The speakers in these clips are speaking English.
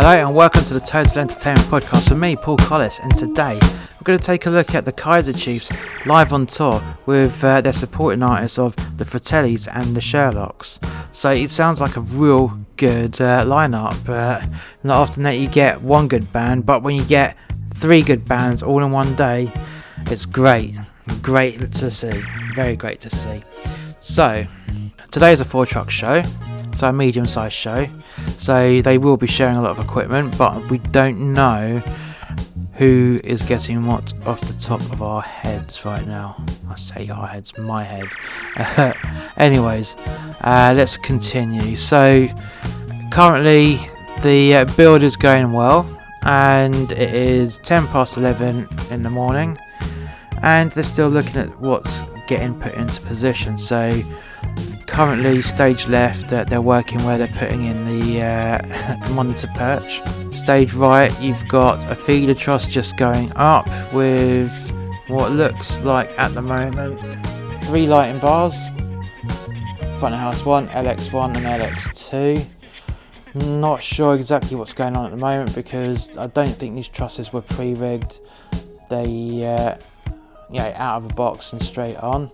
Hello and welcome to the Total Entertainment Podcast with me, Paul Collis, and today we're going to take a look at the Kaiser Chiefs live on tour with uh, their supporting artists of the Fratellis and the Sherlocks. So it sounds like a real good uh, lineup. Uh, not often that you get one good band, but when you get three good bands all in one day, it's great. Great to see. Very great to see. So, today is a four truck show, so a medium sized show. So they will be sharing a lot of equipment, but we don't know who is getting what off the top of our heads right now. I say our heads, my head. anyways, uh, let's continue. So currently the uh, build is going well, and it is 10 past 11 in the morning, and they're still looking at what's getting put into position. So currently stage left they're working where they're putting in the uh, monitor perch. Stage right you've got a feeder truss just going up with what looks like at the moment three lighting bars. Front of house 1 lx1 and lx2 not sure exactly what's going on at the moment because i don't think these trusses were pre-rigged. They uh, out of a box and straight on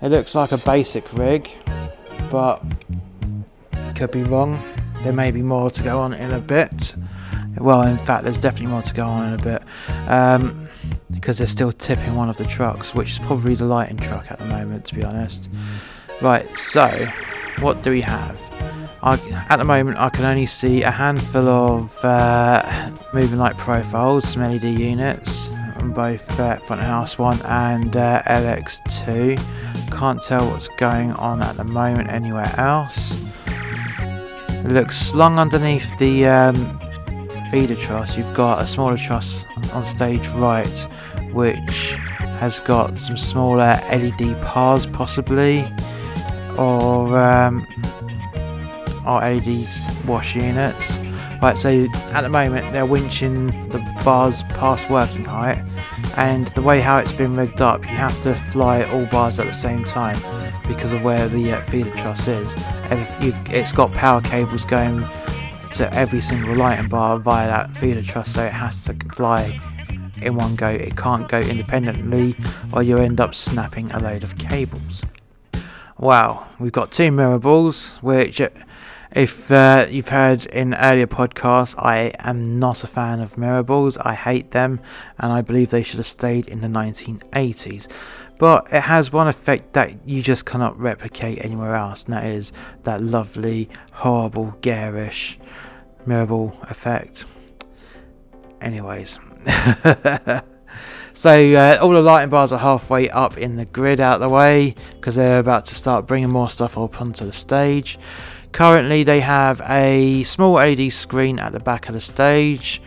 it looks like a basic rig but could be wrong. There may be more to go on in a bit. Well, in fact, there's definitely more to go on in a bit um, because they're still tipping one of the trucks, which is probably the lighting truck at the moment, to be honest. Right, so what do we have? I, at the moment, I can only see a handful of uh, moving light profiles, some LED units on both uh, front house one and uh, LX2. Can't tell what's going on at the moment anywhere else. Looks slung underneath the um, feeder truss. You've got a smaller truss on stage right, which has got some smaller LED pars possibly, or um, or LED wash units. Right, so at the moment they're winching the bars past working height, and the way how it's been rigged up, you have to fly all bars at the same time because of where the uh, feeder truss is. It's got power cables going to every single lighting bar via that feeder truss, so it has to fly in one go. It can't go independently, or you end up snapping a load of cables. Wow, we've got two mirror balls, which if uh, you've heard in earlier podcasts, I am not a fan of mirror balls. I hate them, and I believe they should have stayed in the 1980s. But it has one effect that you just cannot replicate anywhere else, and that is that lovely, horrible, garish mirror ball effect. Anyways. So uh, all the lighting bars are halfway up in the grid out of the way because they're about to start bringing more stuff up onto the stage. Currently, they have a small LED screen at the back of the stage,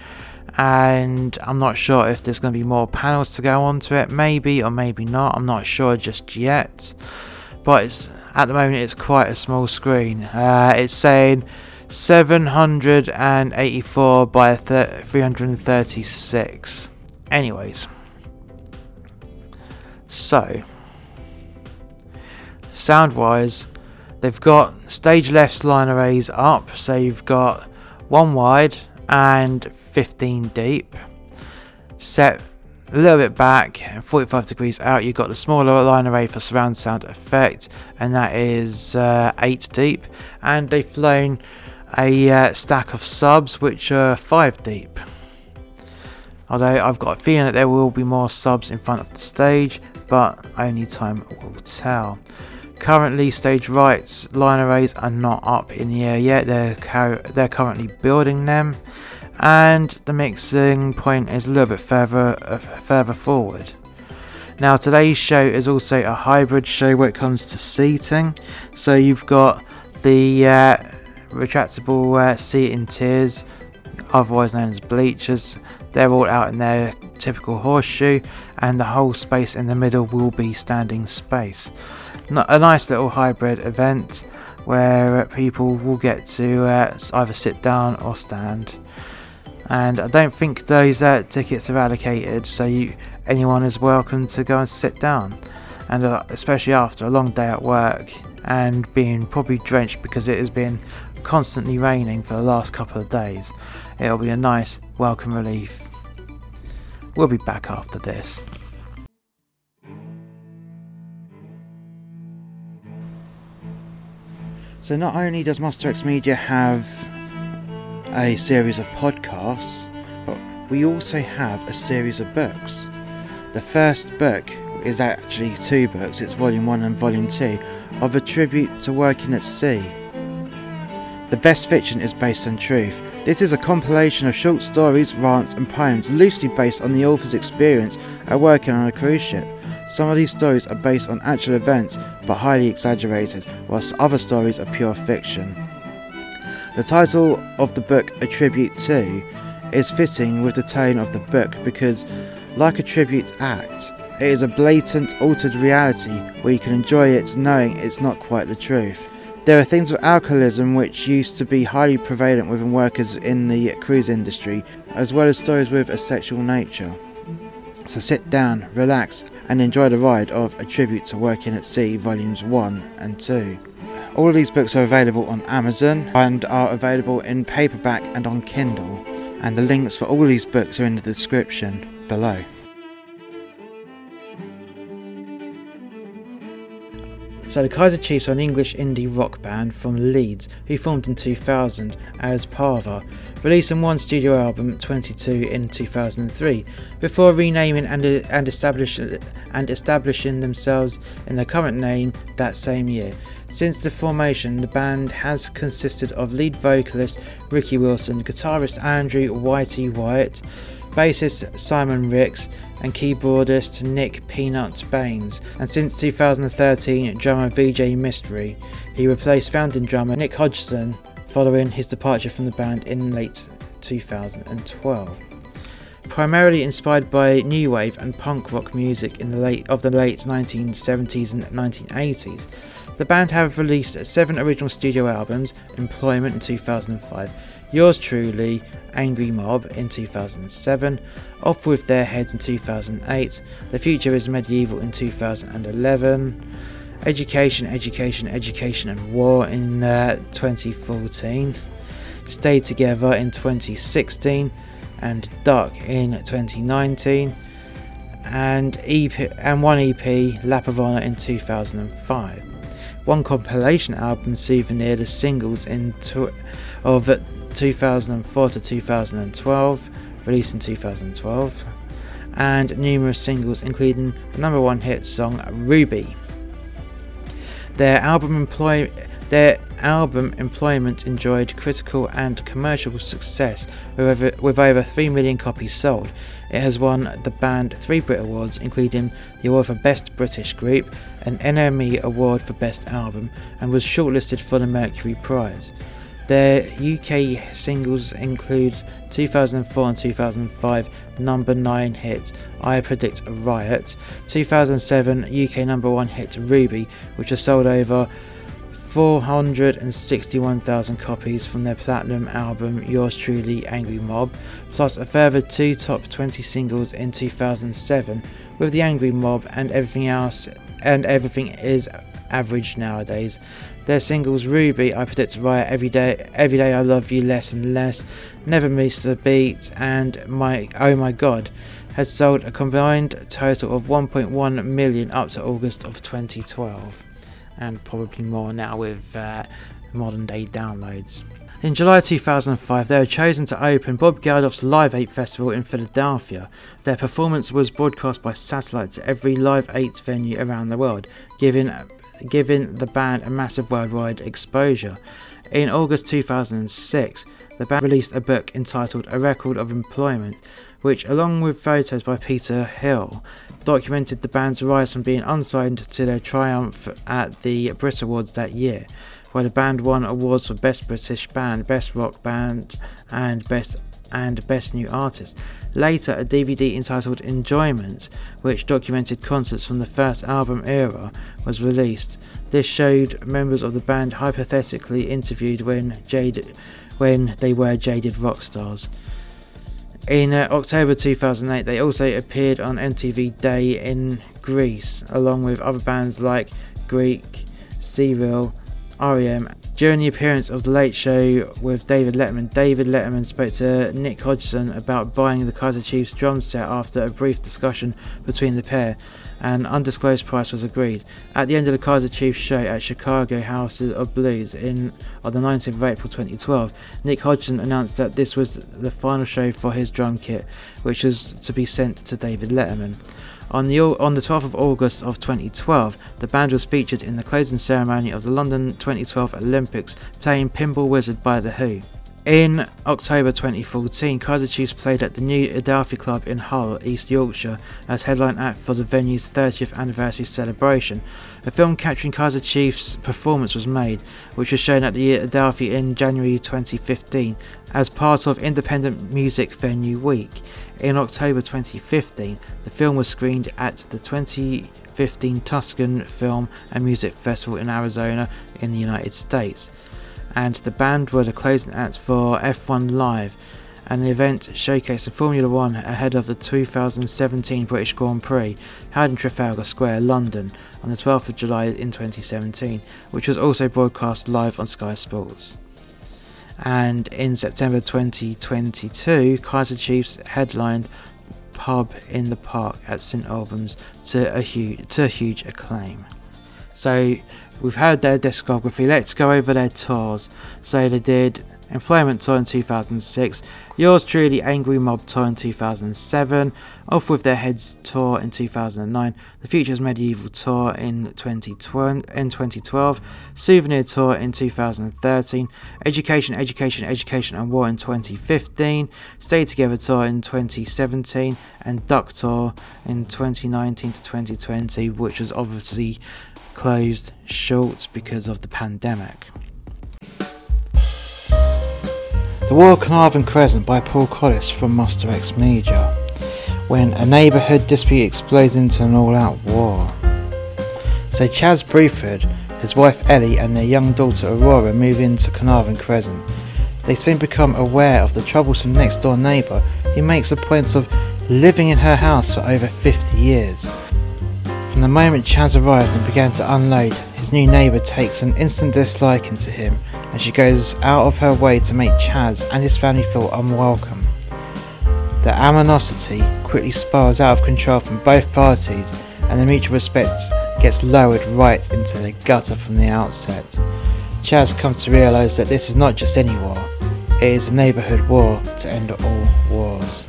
and I'm not sure if there's going to be more panels to go onto it. Maybe or maybe not. I'm not sure just yet. But it's at the moment it's quite a small screen. Uh, it's saying 784 by 336. Anyways, so sound wise They've got stage left line arrays up, so you've got one wide and 15 deep. Set a little bit back, 45 degrees out, you've got the smaller line array for surround sound effect, and that is uh, 8 deep. And they've flown a uh, stack of subs, which are 5 deep. Although I've got a feeling that there will be more subs in front of the stage, but only time will tell. Currently, stage rights line arrays are not up in the air yet. They're they're currently building them, and the mixing point is a little bit further uh, further forward. Now, today's show is also a hybrid show when it comes to seating. So you've got the uh, retractable uh, seating tiers, otherwise known as bleachers. They're all out in their typical horseshoe, and the whole space in the middle will be standing space a nice little hybrid event where people will get to uh, either sit down or stand. And I don't think those uh, tickets are allocated, so you, anyone is welcome to go and sit down. And uh, especially after a long day at work and being probably drenched because it has been constantly raining for the last couple of days. It'll be a nice welcome relief. We'll be back after this. So, not only does Master X Media have a series of podcasts, but we also have a series of books. The first book is actually two books, it's Volume 1 and Volume 2, of a tribute to working at sea. The best fiction is based on truth. This is a compilation of short stories, rants, and poems loosely based on the author's experience at working on a cruise ship. Some of these stories are based on actual events but highly exaggerated, whilst other stories are pure fiction. The title of the book, A Tribute To, is fitting with the tone of the book because, like a tribute act, it is a blatant, altered reality where you can enjoy it knowing it's not quite the truth. There are things with alcoholism which used to be highly prevalent within workers in the cruise industry, as well as stories with a sexual nature. So sit down, relax, and enjoy the ride of A Tribute to Working at Sea, Volumes 1 and 2. All of these books are available on Amazon and are available in paperback and on Kindle, and the links for all these books are in the description below. So the Kaiser Chiefs are an English indie rock band from Leeds who formed in 2000 as Parva, releasing one studio album 22 in 2003 before renaming and, uh, and, establish, and establishing themselves in their current name that same year. Since the formation, the band has consisted of lead vocalist Ricky Wilson, guitarist Andrew Whitey White, bassist Simon Rix, and keyboardist Nick Peanut Baines, and since 2013, drummer Vijay Mistry. He replaced founding drummer Nick Hodgson following his departure from the band in late 2012. Primarily inspired by new wave and punk rock music in the late of the late 1970s and 1980s, the band have released seven original studio albums: Employment in 2005, Yours Truly, Angry Mob in 2007, Off With Their Heads in 2008, The Future is Medieval in 2011, Education, Education, Education and War in uh, 2014, Stay Together in 2016, and Duck in 2019, and EP and one EP, Lap of Honor in 2005 one compilation album souvenir the singles in to- of 2004 to 2012 released in 2012 and numerous singles including the number one hit song ruby. Their album employ their album employment enjoyed critical and commercial success with over, with over 3 million copies sold it has won the band three Brit Awards, including the award for Best British Group, an NME Award for Best Album, and was shortlisted for the Mercury Prize. Their UK singles include 2004 and 2005 number 9 hit I Predict a Riot, 2007 UK number 1 hit Ruby, which has sold over 461,000 copies from their platinum album Yours Truly Angry Mob, plus a further two top 20 singles in 2007 with the Angry Mob and everything else and everything is average nowadays. Their singles Ruby, I Predict Riot Every Day, Every Day I Love You Less and Less, Never Miss the Beat and My Oh My God has sold a combined total of 1.1 million up to August of 2012 and probably more now with uh, modern day downloads. In July 2005, they were chosen to open Bob Geldof's Live 8 Festival in Philadelphia. Their performance was broadcast by satellite to every Live 8 venue around the world, giving, giving the band a massive worldwide exposure. In August 2006, the band released a book entitled A Record of Employment, which, along with photos by Peter Hill, documented the band's rise from being unsigned to their triumph at the Brit Awards that year, where the band won awards for Best British Band, Best Rock Band, and Best and Best New Artist. Later, a DVD entitled Enjoyment, which documented concerts from the first album era, was released. This showed members of the band hypothetically interviewed when jaded, when they were jaded rock stars. In uh, October 2008, they also appeared on MTV Day in Greece, along with other bands like Greek, Serial, REM, During the appearance of The Late Show with David Letterman, David Letterman spoke to Nick Hodgson about buying the Kaiser Chiefs drum set after a brief discussion between the pair. An undisclosed price was agreed. At the end of the Kaiser Chiefs show at Chicago House of Blues in, on the 19th of April 2012, Nick Hodgson announced that this was the final show for his drum kit, which was to be sent to David Letterman. On the, on the 12th of August of 2012, the band was featured in the closing ceremony of the London 2012 Olympics playing Pinball Wizard by The Who. In October 2014, Kaiser Chiefs played at the New Adelphi Club in Hull, East Yorkshire, as headline act for the venue's 30th anniversary celebration. A film capturing Kaiser Chiefs' performance was made, which was shown at the Adelphi in January 2015 as part of Independent Music Venue Week. In October 2015, the film was screened at the 2015 Tucson Film and Music Festival in Arizona in the United States and the band were the closing acts for F1 Live, an event showcasing Formula One ahead of the 2017 British Grand Prix held in Trafalgar Square, London, on the 12th of July in 2017, which was also broadcast live on Sky Sports. And in September 2022, Kaiser Chiefs headlined Pub in the Park at St Albans to a huge, to a huge acclaim. So We've heard their discography, let's go over their tours. So they did Employment Tour in 2006, Yours Truly Angry Mob Tour in 2007, Off With Their Heads Tour in 2009, The Futures Medieval Tour in 2012, Souvenir Tour in 2013, Education, Education, Education and War in 2015, Stay Together Tour in 2017, and Duck Tour in 2019 to 2020, which was obviously closed short because of the pandemic. The War of Carnarvon Crescent by Paul Collis from Master X Media. When a neighbourhood dispute explodes into an all out war. So Chaz Bruford, his wife Ellie, and their young daughter Aurora move into Carnarvon Crescent. They soon become aware of the troublesome next door neighbour who makes a point of living in her house for over 50 years. From the moment Chaz arrived and began to unload, his new neighbour takes an instant disliking to him and she goes out of her way to make Chaz and his family feel unwelcome. The animosity quickly spirals out of control from both parties and the mutual respect gets lowered right into the gutter from the outset. Chaz comes to realise that this is not just any war, it is a neighbourhood war to end all wars.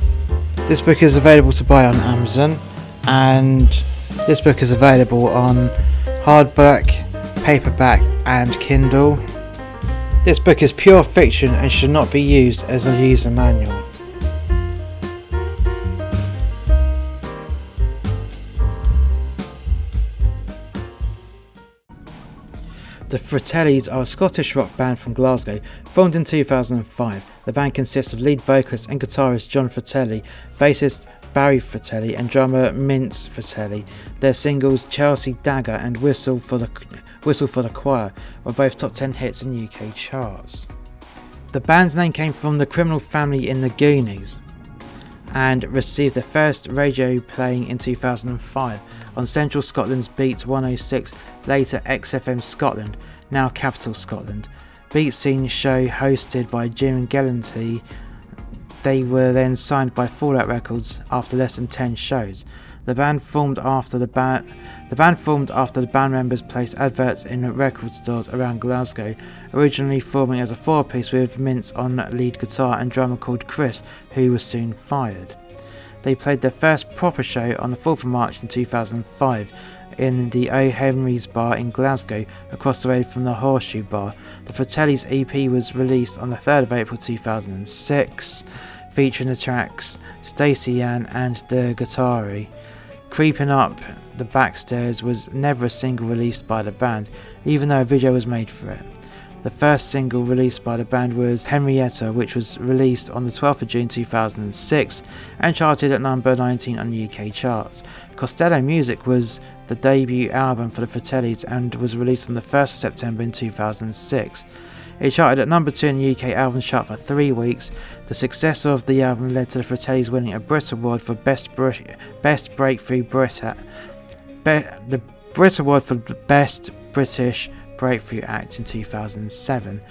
This book is available to buy on Amazon and this book is available on hardback, paperback, and Kindle. This book is pure fiction and should not be used as a user manual. The Fratellis are a Scottish rock band from Glasgow, formed in 2005. The band consists of lead vocalist and guitarist John Fratelli, bassist Barry Fratelli and drummer Mince Fratelli. Their singles Chelsea Dagger and Whistle for the Whistle for the Choir were both top 10 hits in UK charts. The band's name came from the criminal family in the Goonies and received their first radio playing in 2005 on Central Scotland's Beat 106, later XFM Scotland, now Capital Scotland. Beat Scene show hosted by Jim Gellatly they were then signed by Fallout Records after less than 10 shows. The band formed after the band the band formed after the band members placed adverts in record stores around Glasgow, originally forming as a four-piece with Mince on lead guitar and drummer called Chris, who was soon fired. They played their first proper show on the 4th of March in 2005 in the O. Henry's Bar in Glasgow, across the road from the Horseshoe Bar. The Fratelli's EP was released on the 3rd of April 2006 featuring the tracks Stacy Ann and The Gutterati. Creeping Up the Backstairs was never a single released by the band, even though a video was made for it. The first single released by the band was Henrietta, which was released on the 12th of June 2006 and charted at number 19 on the UK charts. Costello Music was the debut album for the Fratellis and was released on the 1st of September in 2006. It charted at number 2 in the UK album chart for three weeks. The success of the album led to the Fratellis winning a Brit Award for Best, Brit- Best Breakthrough Brit. Be- the Brit Award for Best British Breakthrough Act in 2007,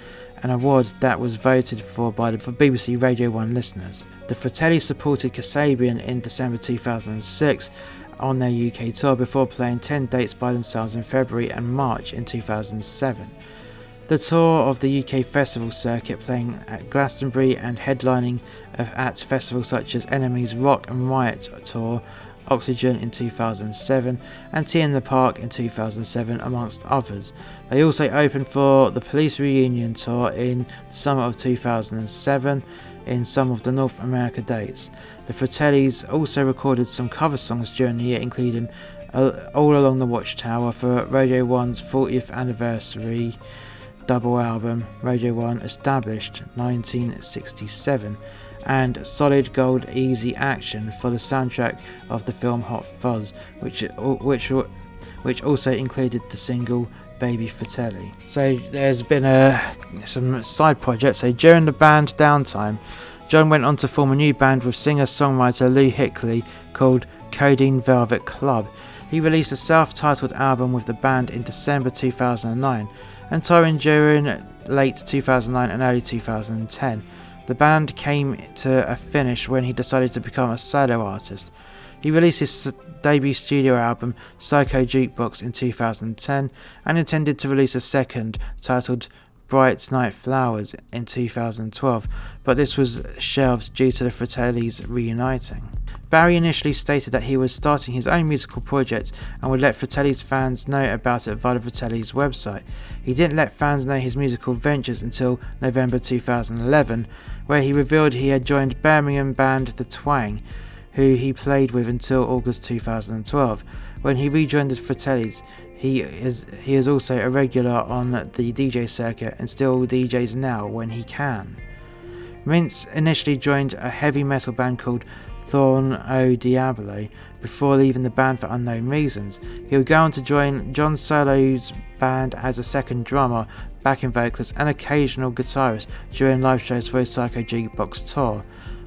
an award that was voted for by the BBC Radio 1 listeners. The Fratelli supported Kasabian in December 2006 on their UK tour before playing 10 dates by themselves in February and March in 2007. The tour of the UK festival circuit, playing at Glastonbury and headlining at festivals such as Enemies Rock and Riot Tour, Oxegen in 2007, and T in the Park in 2007, amongst others. They also opened for the Police Reunion Tour in the summer of 2007 in some of the North America dates. The Fratellis also recorded some cover songs during the year, including uh, All Along the Watchtower for Radio 1's 40th anniversary double album Radio 1 established 1967 and Solid Gold Easy Action for the soundtrack of the film Hot Fuzz which which which also included the single Baby Fratelli. So there's been a some side projects. So during the band downtime, John went on to form a new band with singer-songwriter Lou Hickey called Codeine Velvet Club. He released a self-titled album with the band in December 2009 and touring during late 2009 and early 2010. The band came to a finish when he decided to become a solo artist. He released his debut studio album, Psycho Jukebox, in 2010 and intended to release a second, titled Bright Night Flowers, in 2012, but this was shelved due to the Fratellis reuniting. Barry initially stated that he was starting his own musical project and would let Fratelli's fans know about it via Fratelli's website. He didn't let fans know his musical ventures until November 2011, where he revealed he had joined Birmingham band The Twang, who he played with until August 2012. When he rejoined the Fratellis, he is he is also a regular on the DJ circuit and still DJs now when he can. Mince initially joined a heavy metal band called Thorn O Diablo before leaving the band for unknown reasons. He would go on to join John Solo's band as a second drummer, backing vocalist, and occasional guitarist during live shows for his Psycho Jukebox tour.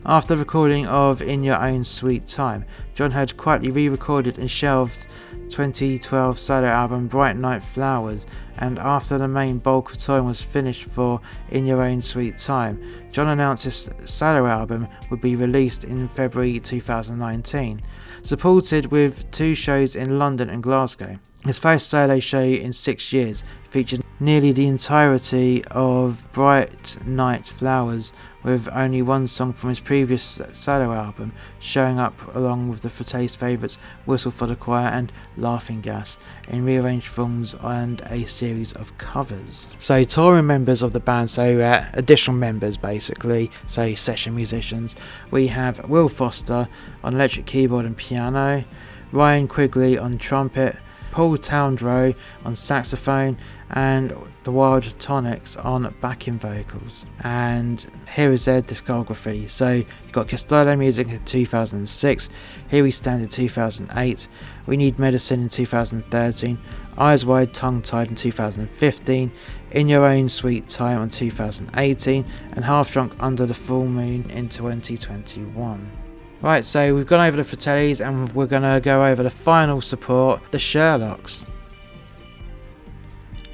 After the recording of In Your Own Sweet Time, John had quietly re recorded and shelved 2012 solo album Bright Night Flowers, and after the main bulk of touring was finished for In Your Own Sweet Time, John announced his solo album would be released in February 2019, supported with two shows in London and Glasgow. His first solo show in six years featured nearly the entirety of Bright Night Flowers, with only one song from his previous solo album showing up along with the Fratelli's favourites Whistle for the Choir and Laughing Gas in rearranged forms and a series of covers. So, touring members of the band, so uh, additional members basically, say session musicians, we have Will Foster on electric keyboard and piano, Ryan Quigley on trumpet, Paul Towndrow on saxophone, and the Wild Tonics on backing vocals. And here is their discography. So you've got Costello Music in 2006, Here We Stand in 2008, We Need Medicine in 2013, Eyes Wide Tongue Tied in 2015, In Your Own Sweet Time in 2018, and Half Drunk Under the Full Moon in 2021. Right, so we've gone over the Fratellis and we're going to go over the final support, the Sherlocks.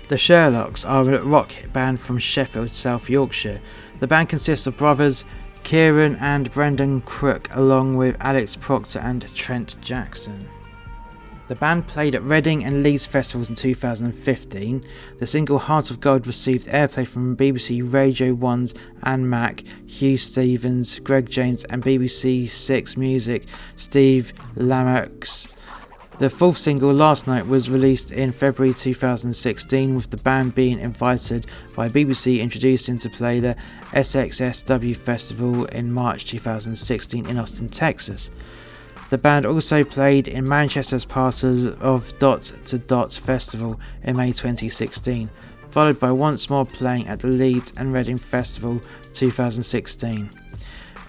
The Sherlocks are a rock band from Sheffield, South Yorkshire. The band consists of brothers Kieran and Brandon Crook, along with Alex Proctor and Trent Jackson. The band played at Reading and Leeds festivals in 2015. The single Heart of Gold received airplay from BBC Radio 1's Annie Mac, Huw Stephens, Greg James, and BBC Six Music Steve Lamacq. The fourth single, Last Night, was released in February 2016, with the band being invited by BBC introducing to play the SXSW Festival in March 2016 in Austin, Texas. The band also played in Manchester as part of Dot to Dot Festival in May 2016, followed by once more playing at the Leeds and Reading Festival 2016.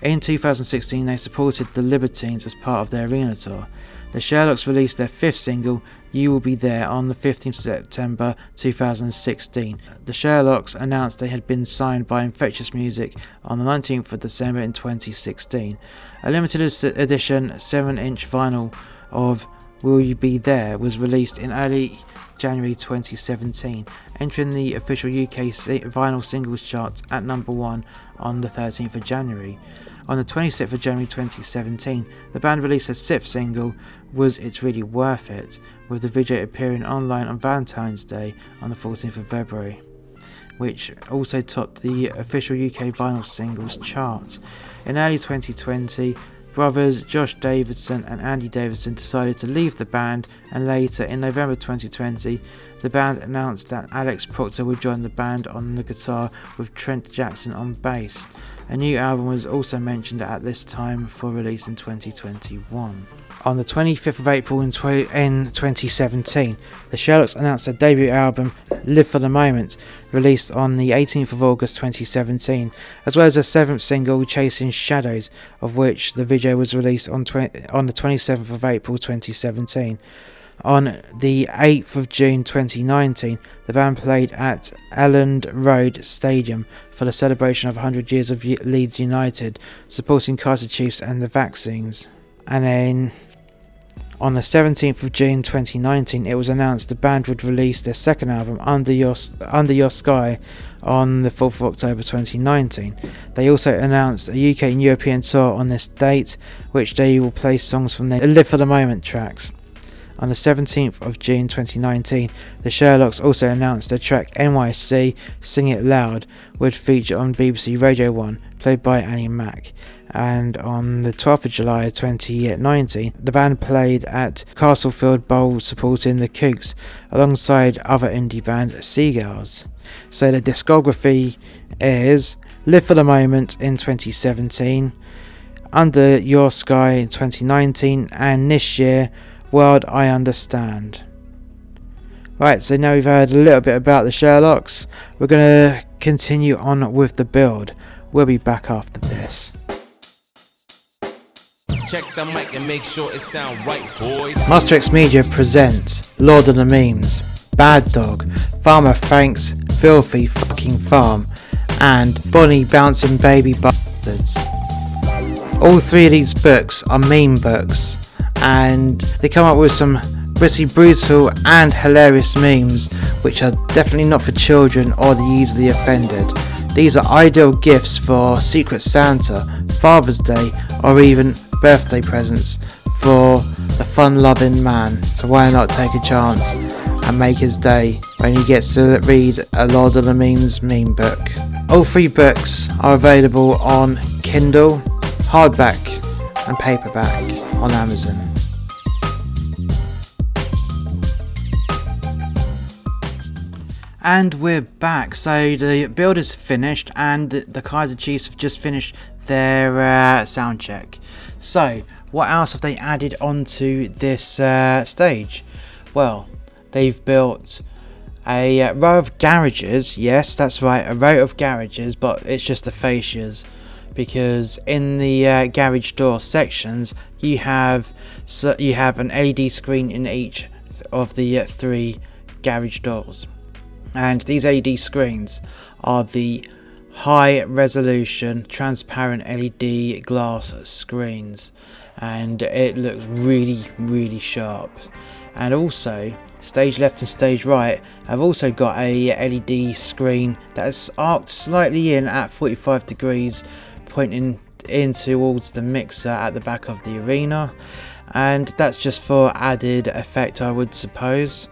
In 2016, they supported the Libertines as part of their arena tour. The Sherlocks released their fifth single, You Will Be There, on the 15th September 2016. The Sherlocks announced they had been signed by Infectious Music on the 19th of December in 2016. A limited edition 7 inch vinyl of Will You Be There was released in early January 2017, entering the official UK vinyl singles chart at number 1 on the 13th of January. On the 26th of January 2017, the band released their sixth single, Was It's Really Worth It, with the video appearing online on Valentine's Day on the 14th of February, which also topped the official UK vinyl singles chart. In early 2020, brothers Josh Davidson and Andy Davidson decided to leave the band, and later in November 2020, the band announced that Alex Proctor would join the band on the guitar with Trent Jackson on bass. A new album was also mentioned at this time for release in 2021. On the 25th of April in, tw- in 2017, the Sherlocks announced their debut album, Live for the Moment, released on the 18th of August 2017, as well as a seventh single, Chasing Shadows, of which the video was released on, tw- on the 27th of April 2017. On the 8th of June 2019, the band played at Elland Road Stadium for the celebration of 100 years of Leeds United, supporting Kaiser Chiefs and the vaccines. And then on the 17th of June 2019, it was announced the band would release their second album, Under Your, Under Your Sky, on the 4th of October 2019. They also announced a UK and European tour on this date, which they will play songs from their Live for the Moment tracks. On the 17th of June 2019, the Sherlocks also announced their track NYC Sing It Loud would feature on BBC Radio 1, played by Annie Mac. And on the 12th of July 2019, the band played at Castlefield Bowl supporting the Kooks alongside other indie band Sea Girls. So the discography is Live for the Moment in 2017, Under Your Sky in 2019, and this year World I Understand. Right, so now we've heard a little bit about the Sherlocks. We're going to continue on with the build. We'll be back after this. Check the mic and make sure it sound right, boys. Master X Media presents Lord of the Memes, Bad Dog, Farmer Frank's Filthy Fucking Farm, and Bonnie Bouncing Baby Bastards. All three of these books are meme books and they come up with some pretty brutal and hilarious memes which are definitely not for children or the easily offended. These are ideal gifts for Secret Santa, Father's Day, or even birthday presents for the fun loving man. So why not take a chance and make his day when he gets to read a Lord of the Memes meme book? All three books are available on Kindle, hardback, and paperback on Amazon. And we're back. So the build is finished, and the, the Kaiser Chiefs have just finished their uh, sound check. So, what else have they added onto this uh, stage? Well, they've built a uh, row of garages. Yes, that's right, a row of garages, but it's just the fascias because in the uh, garage door sections you have so you have an LED screen in each of the uh, three garage doors and these LED screens are the high resolution transparent LED glass screens. And it looks really really sharp. And also stage left and stage right I've also got a LED screen that's arced slightly in at 45 degrees pointing in towards the mixer at the back of the arena. And that's just for added effect I would suppose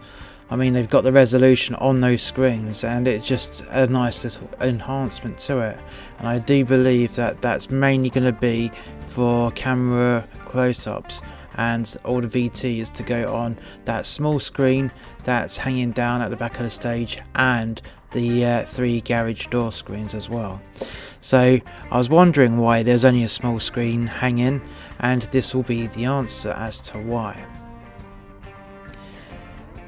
I mean, they've got the resolution on those screens, and it's just a nice little enhancement to it. And I do believe that that's mainly going to be for camera close ups, and all the VT is to go on that small screen that's hanging down at the back of the stage and the uh, three garage door screens as well. So I was wondering why there's only a small screen hanging, and this will be the answer as to why.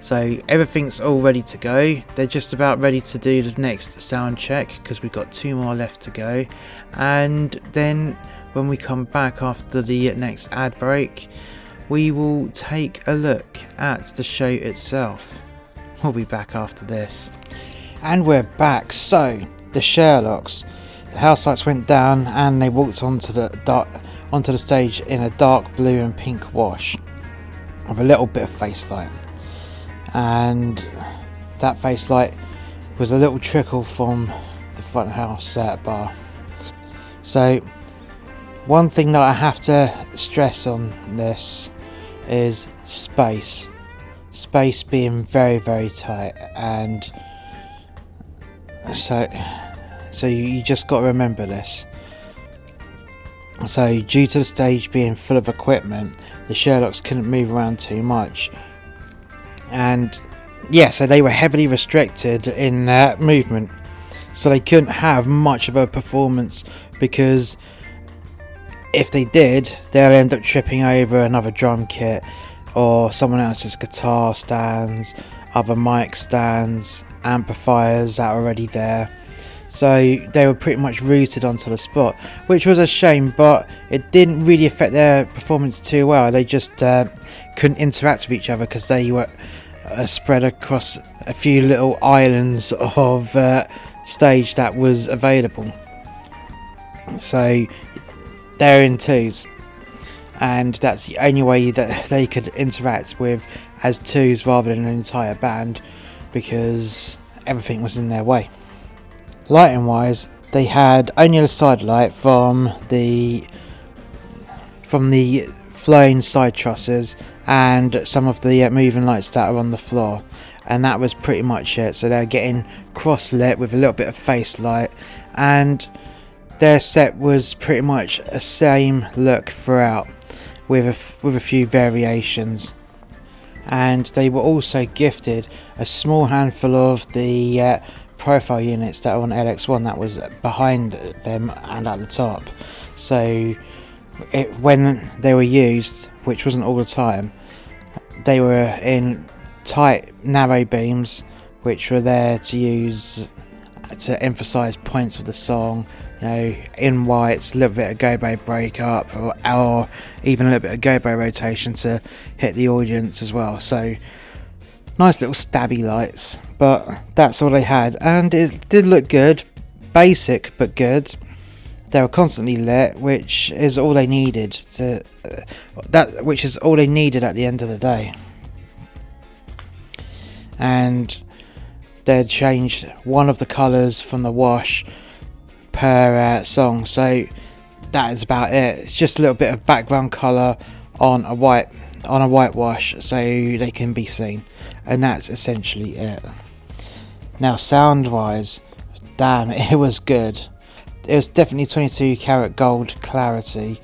So everything's all ready to go. They're just about ready to do the next sound check because we've got two more left to go. And then when we come back after the next ad break, we will take a look at the show itself. We'll be back after this. And we're back. So, the Sherlocks. The house lights went down and they walked onto the dark, onto the stage in a dark blue and pink wash with a little bit of face light and that face light was a little trickle from the front house set bar. So, one thing that I have to stress on this is space. Space being very, very tight, and so, so you just got to remember this. So, due to the stage being full of equipment, the Sherlocks couldn't move around too much, and yeah, so they were heavily restricted in uh, movement, so they couldn't have much of a performance because if they did, they'll end up tripping over another drum kit or someone else's guitar stands, other mic stands, amplifiers that are already there. So they were pretty much rooted onto the spot, which was a shame, but it didn't really affect their performance too well. They just uh, couldn't interact with each other because they were uh, spread across a few little islands of uh, stage that was available. So they're in twos, and that's the only way that they could interact with as twos rather than an entire band because everything was in their way. Lighting wise, they had only a side light from the from the flowing side trusses and some of the uh, moving lights that are on the floor. And that was pretty much it. So they're getting cross lit with a little bit of face light. And their set was pretty much a same look throughout with a, with a few variations. And they were also gifted a small handful of the uh, profile units that are on LX1 that was behind them and at the top. So it, when they were used which wasn't all the time they were in tight narrow beams which were there to use to emphasize points of the song you know, in whites, a little bit of gobo breakup, or, or even a little bit of gobo rotation to hit the audience as well. So nice little stabby lights, but that's all they had, and it did look good, basic but good. They were constantly lit, which is all they needed to uh, that, which is all they needed at the end of the day. And they'd changed one of the colours from the wash per uh, song. So that is about it. It's just a little bit of background color on a white on a whitewash so they can be seen, and that's essentially it. Now, sound wise, damn, it was good. It was definitely 22 karat gold clarity,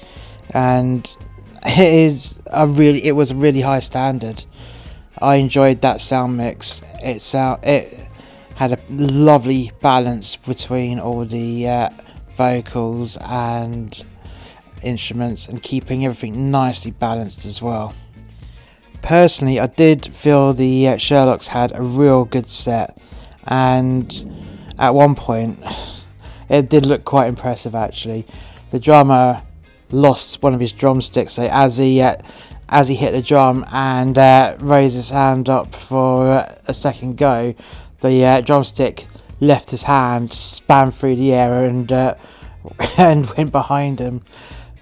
and it is a really it was a really high standard. I enjoyed that sound mix. It sound it had a lovely balance between all the uh, vocals and instruments and keeping everything nicely balanced as well. Personally, I did feel the uh, Sherlocks had a real good set, and at one point, it did look quite impressive actually. The drummer lost one of his drumsticks, so as he uh, as he hit the drum and uh, raised his hand up for uh, a second go, the uh, drumstick left his hand, span through the air, and uh, and went behind him.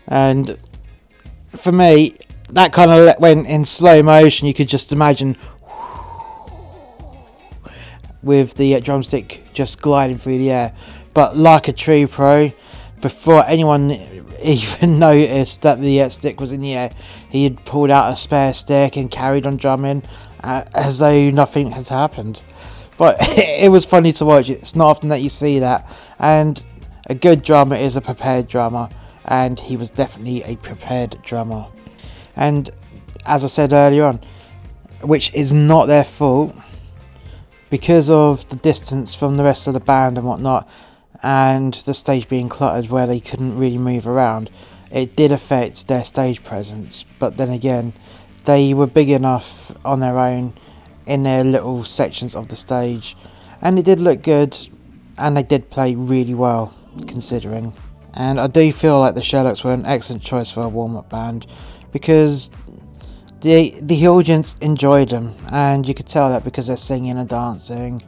And for me, that kind of went in slow motion. You could just imagine with the uh, drumstick just gliding through the air. But like a true pro, before anyone even noticed that the uh, stick was in the air, he had pulled out a spare stick and carried on drumming uh, as though nothing had happened. But it was funny to watch. It's not often that you see that. And a good drummer is a prepared drummer. And he was definitely a prepared drummer. And as I said earlier on, which is not their fault, because of the distance from the rest of the band and whatnot, and the stage being cluttered where they couldn't really move around, it did affect their stage presence. But then again, they were big enough on their own in their little sections of the stage, and it did look good, and they did play really well considering. And I do feel like the Sherlocks were an excellent choice for a warm-up band because the the audience enjoyed them, and you could tell that because they're singing and dancing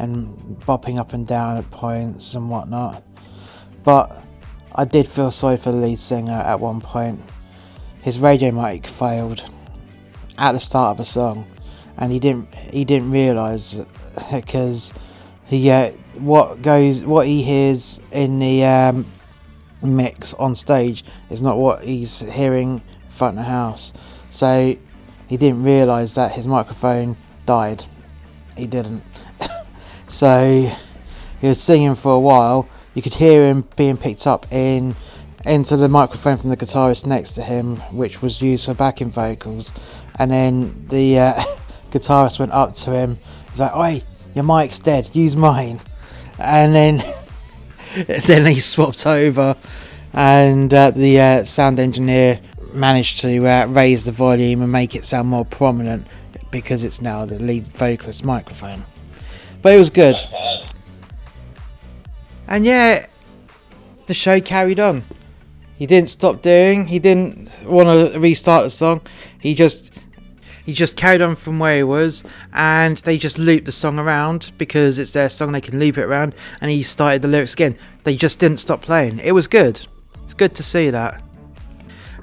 and bopping up and down at points and whatnot. But I did feel sorry for the lead singer at one point. His radio mic failed at the start of a song, and he didn't he didn't realise because he uh, what goes what he hears in the um, mix on stage is not what he's hearing front of the house. So he didn't realise that his microphone died. He didn't. So you he was singing for a while. You could hear him being picked up in into the microphone from the guitarist next to him, which was used for backing vocals. And then the uh, guitarist went up to him. He's like, "Oi, your mic's dead. Use mine." And then then he swapped over, and uh, the uh, sound engineer managed to uh, raise the volume and make it sound more prominent because it's now the lead vocalist microphone. But it was good. And yeah, the show carried on. He didn't stop doing. He didn't want to restart the song. He just he just carried on from where he was, and they just looped the song around because it's their song. They can loop it around, and he started the lyrics again. They just didn't stop playing. It was good. It's good to see that.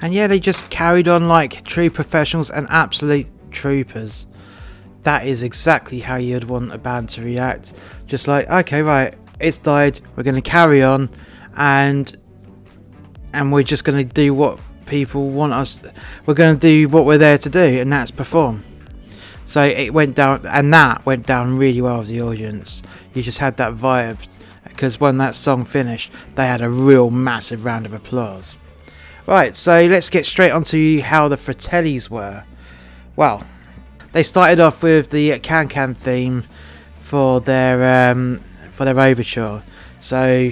And yeah, they just carried on like true professionals and absolute troopers. That is exactly how you'd want a band to react. Just like, okay, right, it's died. We're going to carry on, and and we're just going to do what people want us. We're going to do what we're there to do, and that's perform. So it went down, and that went down really well with the audience. You just had that vibe because when that song finished, they had a real massive round of applause. Right, so let's get straight onto how the Fratellis were. Well, they started off with the Can Can theme for their um, for their overture. So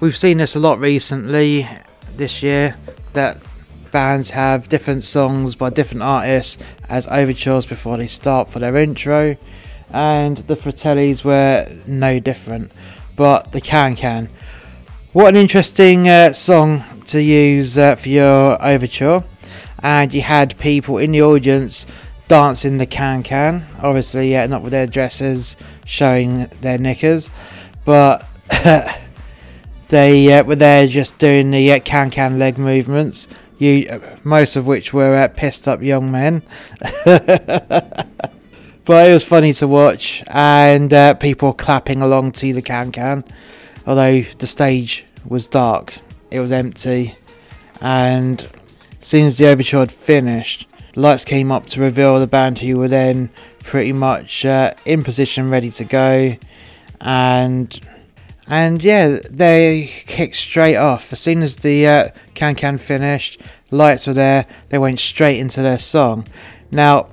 we've seen this a lot recently this year that bands have different songs by different artists as overtures before they start for their intro, and the Fratellis were no different. But the Can Can, what an interesting uh, song to use uh, for your overture, and you had people in the audience dancing the can can. Obviously, yeah, not with their dresses showing their knickers, but they uh, were there just doing the uh, can can leg movements. You, most of which were uh, pissed up young men. but it was funny to watch, and uh, people clapping along to the can can. Although the stage was dark, it was empty, and as soon as the overture had finished, lights came up to reveal the band who were then pretty much uh, in position, ready to go, and and yeah, they kicked straight off as soon as the uh, can can finished. Lights were there; they went straight into their song. Now,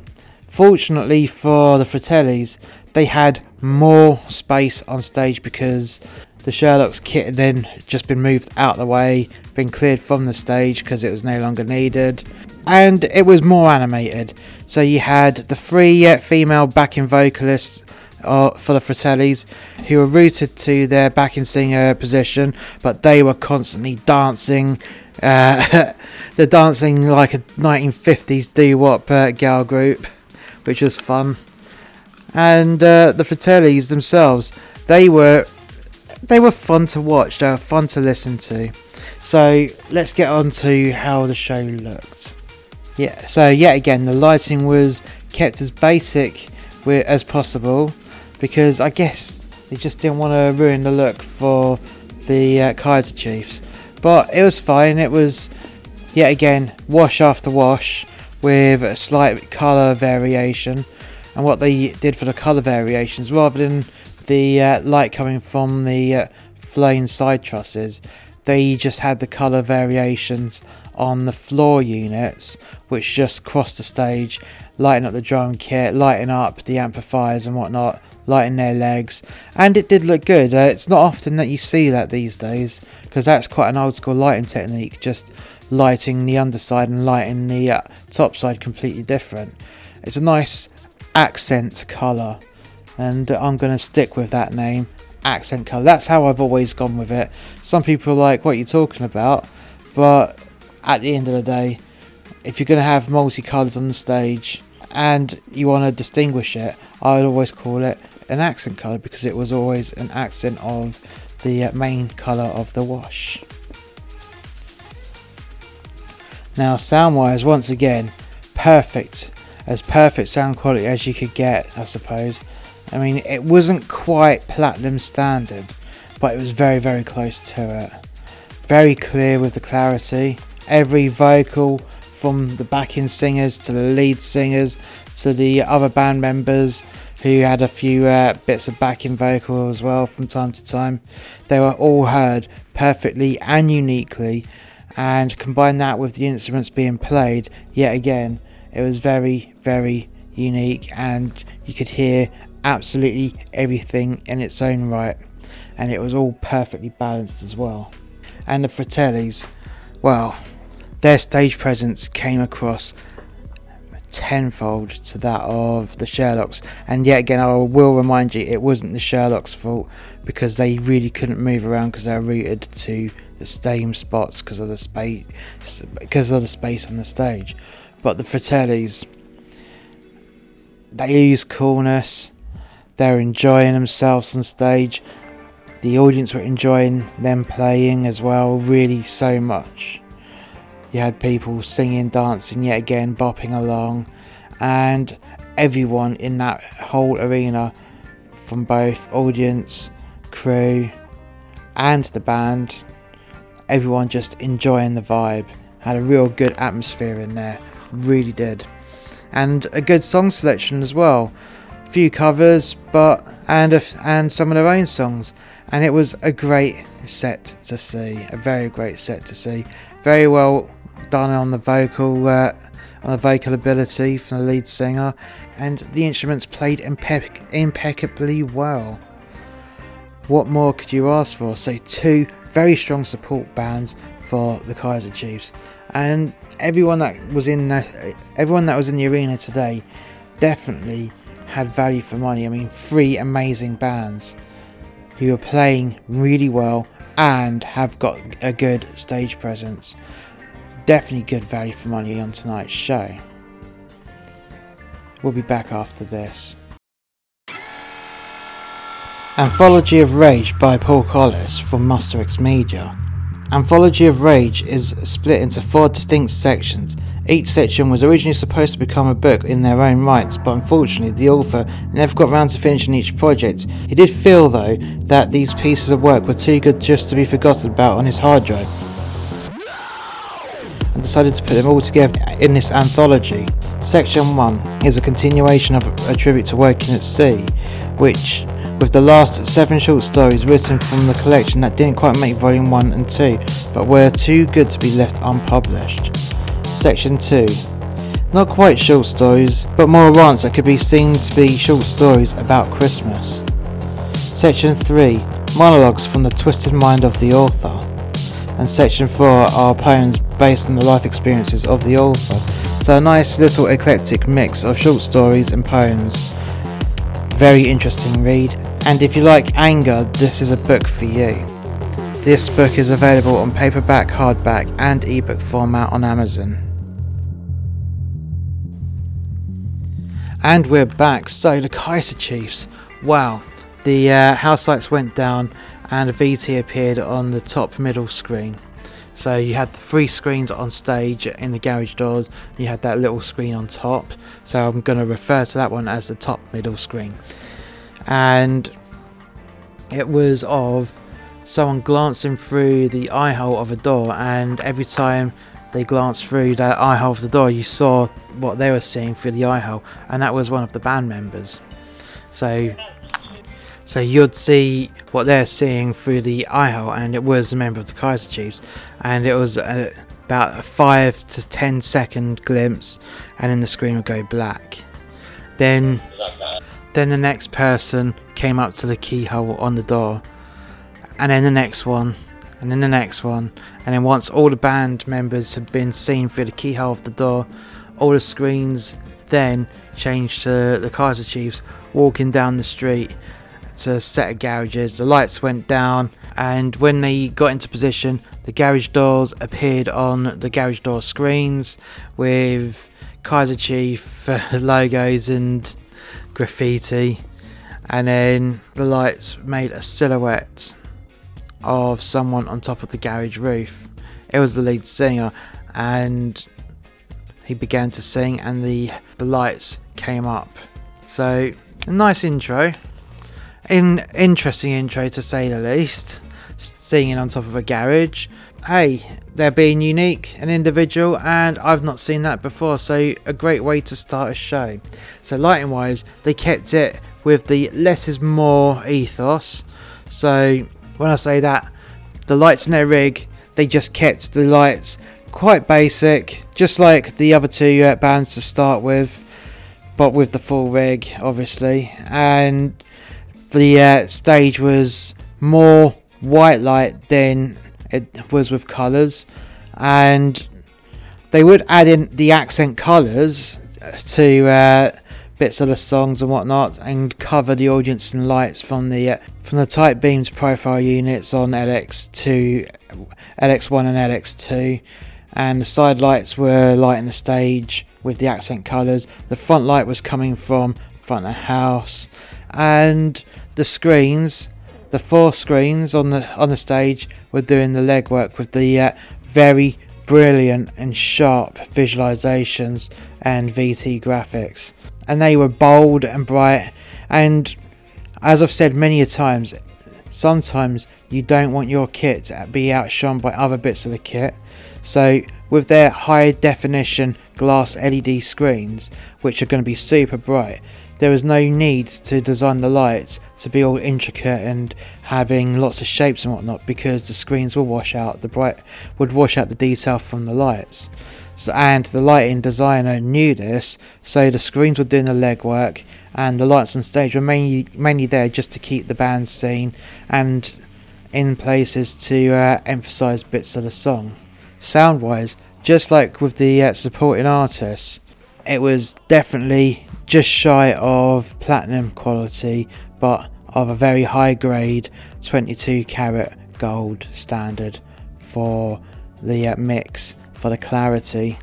fortunately for the Fratellis, they had more space on stage because the Sherlock's kit had then just been moved out of the way, been cleared from the stage because it was no longer needed and it was more animated. So you had the three female backing vocalists uh, for the Fratellis who were rooted to their backing singer position, but they were constantly dancing. Uh, they're dancing like a 1950s doo wop uh, girl group, which was fun. And uh, the Fratellis themselves, they were they were fun to watch. They were fun to listen to. So let's get on to how the show looked. Yeah, so yet again, the lighting was kept as basic as possible because I guess they just didn't want to ruin the look for the uh, Kaiser Chiefs. But it was fine. It was yet again wash after wash with a slight colour variation. And what they did for the colour variations, rather than the uh, light coming from the uh, flowing side trusses, they just had the colour variations on the floor units, which just crossed the stage, lighting up the drum kit, lighting up the amplifiers and whatnot, lighting their legs, and it did look good. Uh, it's not often that you see that these days because that's quite an old school lighting technique, just lighting the underside and lighting the uh, top side completely different. It's a nice accent colour, and I'm going to stick with that name accent colour. That's how I've always gone with it. Some people are like, what are you talking about? But at the end of the day, if you're going to have multicolours on the stage and you want to distinguish it, I would always call it an accent colour because it was always an accent of the uh, main colour of the wash. Now, sound wise, once again, perfect as perfect sound quality as you could get, I suppose. I mean, it wasn't quite platinum standard, but it was very, very close to it. Very clear with the clarity. Every vocal from the backing singers to the lead singers to the other band members who had a few uh, bits of backing vocal as well from time to time. They were all heard perfectly and uniquely, and combine that with the instruments being played, yet again, it was very, very unique, and you could hear absolutely everything in its own right, and it was all perfectly balanced as well. And the Fratellis, well, their stage presence came across tenfold to that of the Sherlocks. And yet again, I will remind you, it wasn't the Sherlocks' fault because they really couldn't move around because they were rooted to the same spots because of the space, because of the space on the stage. But the Fratellis, they use coolness. They're enjoying themselves on stage. The audience were enjoying them playing as well, really so much. You had people singing, dancing, yet again bopping along, and everyone in that whole arena, from both audience, crew, and the band, everyone just enjoying the vibe. Had a real good atmosphere in there, really did, and a good song selection as well. Few covers, but and a, and some of their own songs, and it was a great set to see, a very great set to see. Very well done on the vocal uh, on the vocal ability from the lead singer, and the instruments played impe- impeccably well. What more could you ask for? So two very strong support bands for the Kaiser Chiefs, and everyone that was in the, everyone that was in the arena today definitely had value for money. I mean, three amazing bands who are playing really well and have got a good stage presence definitely good value for money on tonight's show. We'll be back after this. Anthology of Rage by Paul Collis from Master X Media. Anthology of Rage is split into four distinct sections. Each section was originally supposed to become a book in their own rights, but unfortunately the author never got around to finishing each project. He did feel, though, that these pieces of work were too good just to be forgotten about on his hard drive, and decided to put them all together in this anthology. Section 1 is a continuation of a tribute to Working at Sea, which, with the last seven short stories written from the collection that didn't quite make volume 1 and 2, but were too good to be left unpublished. Section 2 not quite short stories, but more rants that could be seen to be short stories about Christmas. Section 3 Monologues from the twisted mind of the author. And section 4 are poems based on the life experiences of the author. So a nice little eclectic mix of short stories and poems. Very interesting read. And if you like anger, this is a book for you. This book is available on paperback, hardback, and ebook format on Amazon. And we're back. So the Kaiser Chiefs. Wow. The uh, house lights went down and a VT appeared on the top middle screen. So you had three screens on stage in the garage doors. You had that little screen on top. So I'm going to refer to that one as the top middle screen. And it was of someone glancing through the eye hole of a door, and every time they glanced through that eye hole of the door, you saw what they were seeing through the eye hole, and that was one of the band members. So, so you'd see what they're seeing through the eye hole, and it was a member of the Kaiser Chiefs, and it was a, about a five to ten second glimpse, and then the screen would go black. Then, then the next person came up to the keyhole on the door, and then the next one, and then the next one, and then once all the band members had been seen through the keyhole of the door, all the screens then changed to the Kaiser Chiefs walking down the street to a set of garages. The lights went down, and when they got into position, the garage doors appeared on the garage door screens with Kaiser Chief uh, logos and graffiti, and then the lights made a silhouette of someone on top of the garage roof. It was the lead singer, and he began to sing and the, the lights came up. So, a nice intro. In interesting intro to say the least. Singing on top of a garage. Hey, they're being unique and individual, and I've not seen that before, so a great way to start a show. So, lighting wise, they kept it with the less is more ethos. So, when I say that, the lights in their rig, they just kept the lights quite basic, just like the other two uh, bands to start with, but with the full rig, obviously. And the uh, stage was more white light than it was with colours, and they would add in the accent colours to uh, bits of the songs and whatnot, and cover the audience in lights from the uh, from the tight beams profile units on LX2, LX1 and LX2, and the side lights were lighting the stage with the accent colours. The front light was coming from front of house, and the screens, the four screens on the on the stage, were doing the legwork with the uh, very brilliant and sharp visualizations and VT graphics. And they were bold and bright. And as I've said many a times, sometimes you don't want your kit to be outshone by other bits of the kit. So with their high definition glass LED screens, which are going to be super bright, there is no need to design the lights to be all intricate and having lots of shapes and whatnot because the screens will wash out the bright would wash out the detail from the lights. And the lighting designer knew this, so the screens were doing the legwork, and the lights on stage were mainly mainly there just to keep the band seen and in places to uh, emphasize bits of the song. Sound wise, just like with the uh, supporting artists, it was definitely just shy of platinum quality, but of a very high grade 22 carat gold standard for the uh, mix, for the clarity,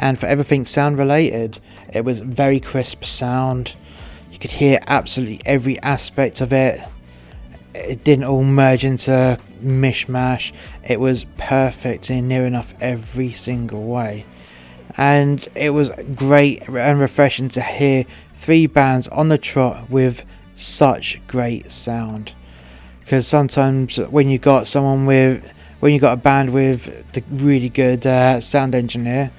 and for everything sound related. It was very crisp sound. You could hear absolutely every aspect of it. It didn't all merge into mishmash. It was perfect in near enough every single way and it was great and refreshing to hear three bands on the trot with such great sound. Because sometimes when you got someone with, when you got a band with the really good uh, sound engineer,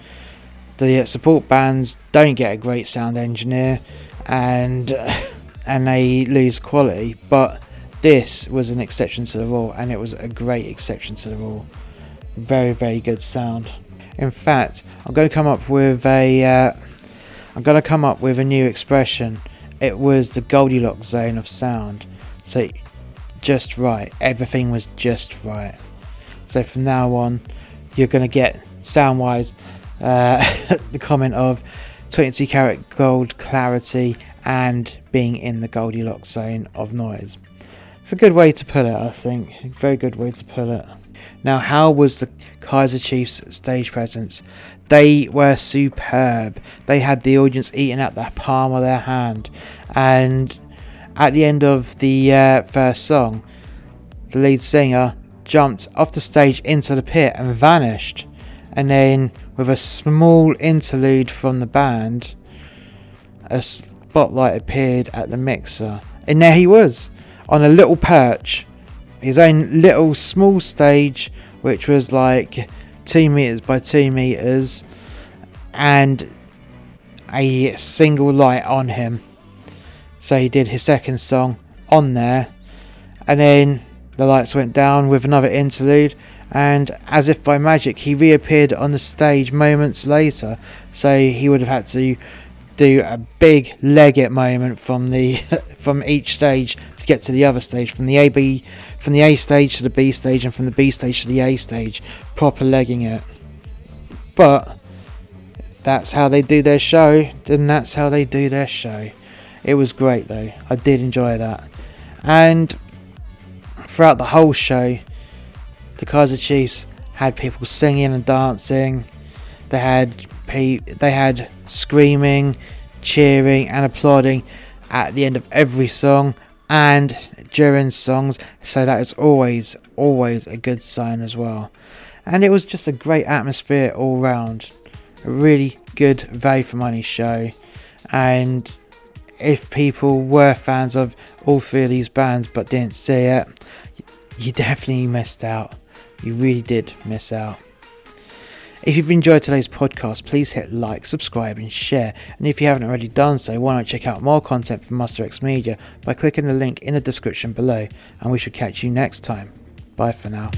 the support bands don't get a great sound engineer, and and they lose quality. But this was an exception to the rule, and it was a great exception to the rule. Very very good sound. In fact, I'm going to come up with a. uh, going to come up with a new expression. It was the Goldilocks zone of sound. So, just right. Everything was just right. So from now on, you're going to get sound-wise uh, the comment of 22 karat gold clarity and being in the Goldilocks zone of noise. It's a good way to put it, I think. Very good way to put it. Now, how was the Kaiser Chiefs stage presence? They were superb. They had the audience eating at the palm of their hand. And at the end of the uh, first song, the lead singer jumped off the stage into the pit and vanished. And then, with a small interlude from the band, a spotlight appeared at the mixer. And there he was, on a little perch his own little small stage, which was like two meters by two meters, and a single light on him. So he did his second song on there, and then the lights went down with another interlude, and as if by magic, he reappeared on the stage moments later. So he would have had to do a big leg it moment from the from each stage to get to the other stage from the A B from the A stage to the B stage and from the B stage to the A stage proper legging it. But that's how they do their show then that's how they do their show. It was great though. I did enjoy that. And throughout the whole show the Kaiser Chiefs had people singing and dancing they had pe- they had screaming, cheering, and applauding at the end of every song and during songs. So that is always, always a good sign as well. And it was just a great atmosphere all round. a really good value for money show. And if people were fans of all three of these bands but didn't see it, you definitely missed out. You really did miss out. If you've enjoyed today's podcast, please hit like, subscribe, and share. And if you haven't already done so, why not check out more content from Master X Media by clicking the link in the description below. And we shall catch you next time. Bye for now.